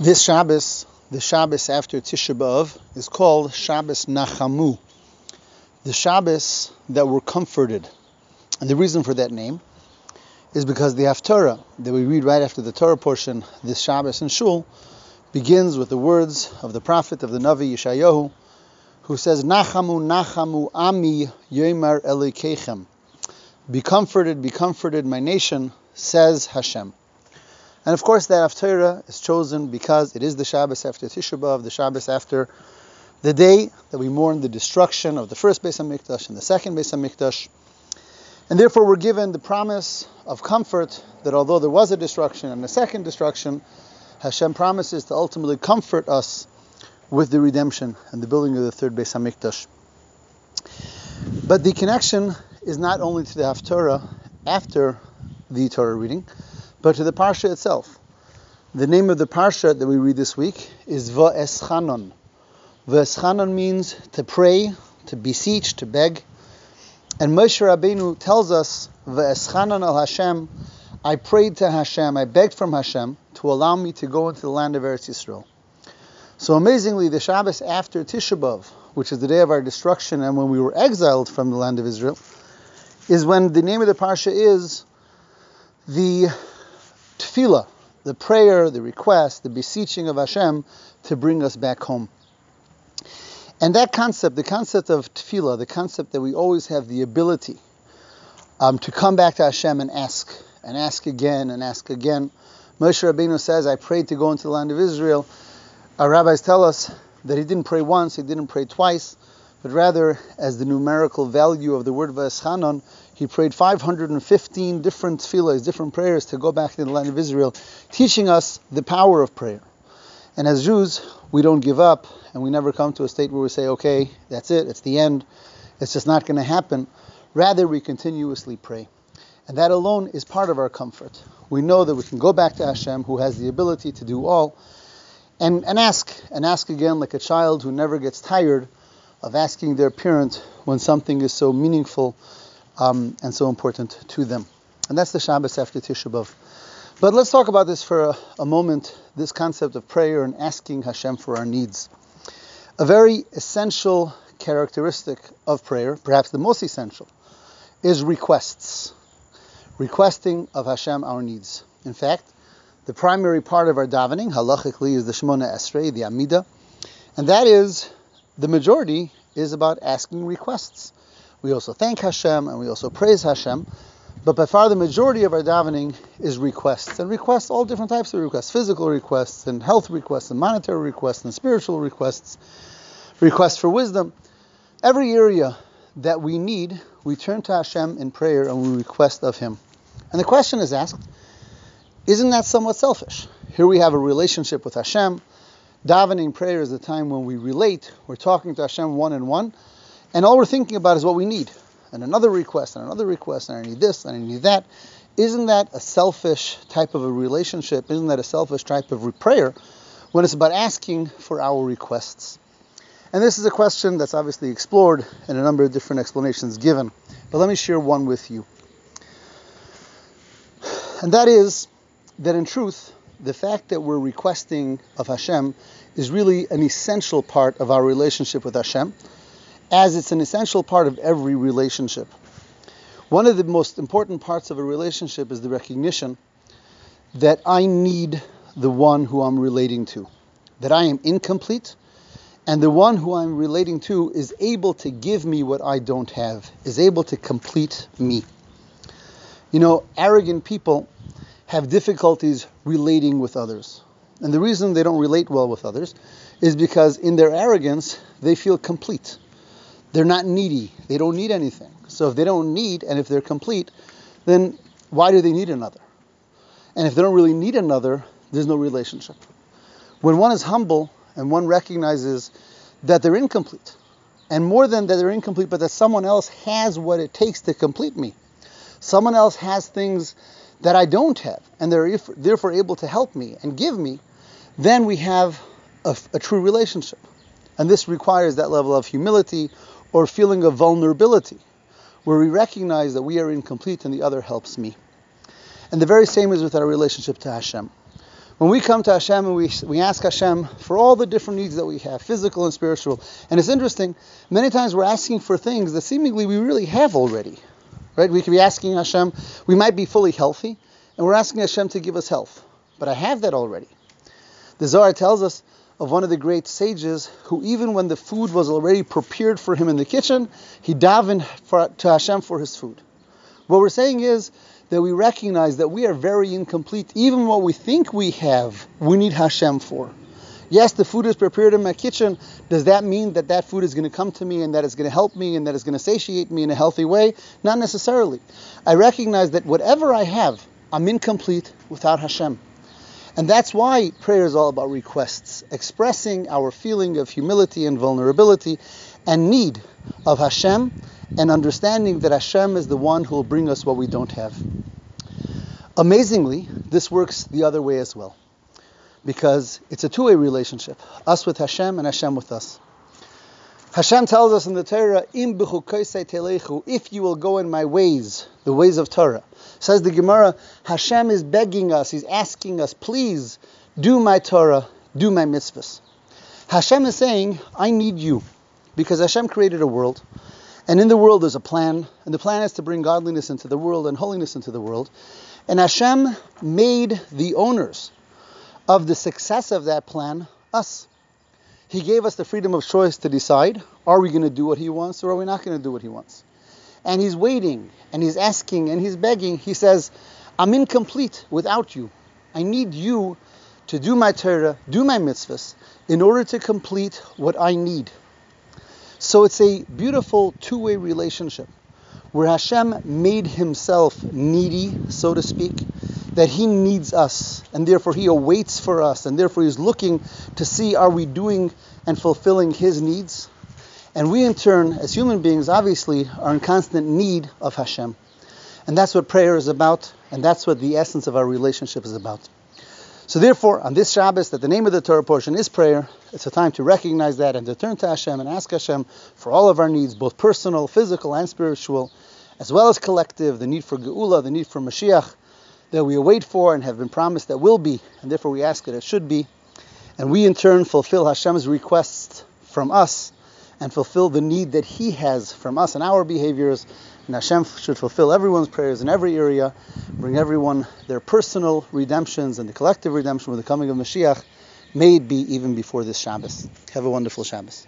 This Shabbos, the Shabbos after Tisha B'Av, is called Shabbos Nachamu, the Shabbos that were comforted. And the reason for that name is because the Haftarah that we read right after the Torah portion, this Shabbos in Shul, begins with the words of the prophet of the Navi Yeshayahu, who says, Nachamu, Nachamu, Ami, Yomar Eloheichem. Be comforted, be comforted, my nation, says Hashem. And of course, that Haftarah is chosen because it is the Shabbos after Tisha B'Av, the Shabbos after the day that we mourn the destruction of the first Beis Hamikdash and the second Beis Hamikdash. And therefore, we're given the promise of comfort that although there was a destruction and a second destruction, Hashem promises to ultimately comfort us with the redemption and the building of the third Beis Hamikdash. But the connection is not only to the Haftarah after the Torah reading, but to the parsha itself. The name of the parsha that we read this week is Va'eschanon. Va'eschanon means to pray, to beseech, to beg. And Moshe Rabbeinu tells us, Va'eschanon al Hashem, I prayed to Hashem, I begged from Hashem to allow me to go into the land of Eretz Yisrael. So amazingly, the Shabbos after Tisha which is the day of our destruction and when we were exiled from the land of Israel, is when the name of the parsha is the tefillah, the prayer, the request, the beseeching of Hashem to bring us back home. And that concept, the concept of tefillah, the concept that we always have the ability um, to come back to Hashem and ask, and ask again, and ask again. Moshe Rabbeinu says, I prayed to go into the land of Israel. Our rabbis tell us that he didn't pray once, he didn't pray twice, but rather, as the numerical value of the word V'eschanon, he prayed 515 different tefillahs, different prayers to go back to the land of Israel, teaching us the power of prayer. And as Jews, we don't give up, and we never come to a state where we say, okay, that's it, it's the end, it's just not going to happen. Rather, we continuously pray. And that alone is part of our comfort. We know that we can go back to Hashem, who has the ability to do all, and, and ask, and ask again like a child who never gets tired of asking their parent when something is so meaningful um, and so important to them. And that's the Shabbos after Tisha B'Av. But let's talk about this for a, a moment, this concept of prayer and asking Hashem for our needs. A very essential characteristic of prayer, perhaps the most essential, is requests. Requesting of Hashem our needs. In fact, the primary part of our davening, halachically, is the Shemona Esrei, the Amida, and that is the majority is about asking requests. We also thank Hashem and we also praise Hashem. But by far the majority of our davening is requests. And requests, all different types of requests physical requests, and health requests, and monetary requests, and spiritual requests, requests for wisdom. Every area that we need, we turn to Hashem in prayer and we request of Him. And the question is asked isn't that somewhat selfish? Here we have a relationship with Hashem. Davening prayer is the time when we relate, we're talking to Hashem one on one and all we're thinking about is what we need. And another request, and another request, and I need this, and I need that. Isn't that a selfish type of a relationship? Isn't that a selfish type of prayer when it's about asking for our requests? And this is a question that's obviously explored and a number of different explanations given. But let me share one with you. And that is that in truth, the fact that we're requesting of Hashem is really an essential part of our relationship with Hashem as it's an essential part of every relationship. One of the most important parts of a relationship is the recognition that I need the one who I'm relating to, that I am incomplete, and the one who I'm relating to is able to give me what I don't have, is able to complete me. You know, arrogant people have difficulties relating with others. And the reason they don't relate well with others is because in their arrogance, they feel complete. They're not needy. They don't need anything. So if they don't need and if they're complete, then why do they need another? And if they don't really need another, there's no relationship. When one is humble and one recognizes that they're incomplete, and more than that they're incomplete, but that someone else has what it takes to complete me, someone else has things that I don't have, and they're therefore able to help me and give me, then we have a, a true relationship. And this requires that level of humility or feeling of vulnerability, where we recognize that we are incomplete and the other helps me. And the very same is with our relationship to Hashem. When we come to Hashem and we, we ask Hashem for all the different needs that we have, physical and spiritual. And it's interesting, many times we're asking for things that seemingly we really have already. Right? We could be asking Hashem, we might be fully healthy, and we're asking Hashem to give us health. But I have that already. The Zohar tells us of one of the great sages who, even when the food was already prepared for him in the kitchen, he davened for, to Hashem for his food. What we're saying is that we recognize that we are very incomplete. Even what we think we have, we need Hashem for. Yes, the food is prepared in my kitchen. Does that mean that that food is going to come to me and that it's going to help me and that it's going to satiate me in a healthy way? Not necessarily. I recognize that whatever I have, I'm incomplete without Hashem. And that's why prayer is all about requests, expressing our feeling of humility and vulnerability and need of Hashem and understanding that Hashem is the one who will bring us what we don't have. Amazingly, this works the other way as well because it's a two-way relationship, us with Hashem and Hashem with us. Hashem tells us in the Torah, if you will go in my ways, the ways of Torah. Says the Gemara, Hashem is begging us, He's asking us, please do my Torah, do my mitzvahs. Hashem is saying, I need you. Because Hashem created a world, and in the world there's a plan, and the plan is to bring godliness into the world and holiness into the world. And Hashem made the owners of the success of that plan us. He gave us the freedom of choice to decide are we going to do what He wants or are we not going to do what He wants? and he's waiting and he's asking and he's begging. He says, I'm incomplete without you. I need you to do my Torah, do my mitzvahs, in order to complete what I need. So it's a beautiful two way relationship where Hashem made himself needy, so to speak, that he needs us, and therefore he awaits for us, and therefore he's looking to see are we doing and fulfilling his needs. And we, in turn, as human beings, obviously are in constant need of Hashem. And that's what prayer is about, and that's what the essence of our relationship is about. So, therefore, on this Shabbos, that the name of the Torah portion is prayer, it's a time to recognize that and to turn to Hashem and ask Hashem for all of our needs, both personal, physical, and spiritual, as well as collective, the need for Geula, the need for Mashiach, that we await for and have been promised that will be, and therefore we ask that it should be. And we, in turn, fulfill Hashem's requests from us and fulfill the need that He has from us and our behaviors. And Hashem should fulfill everyone's prayers in every area, bring everyone their personal redemptions and the collective redemption with the coming of Mashiach, may it be even before this Shabbos. Have a wonderful Shabbos.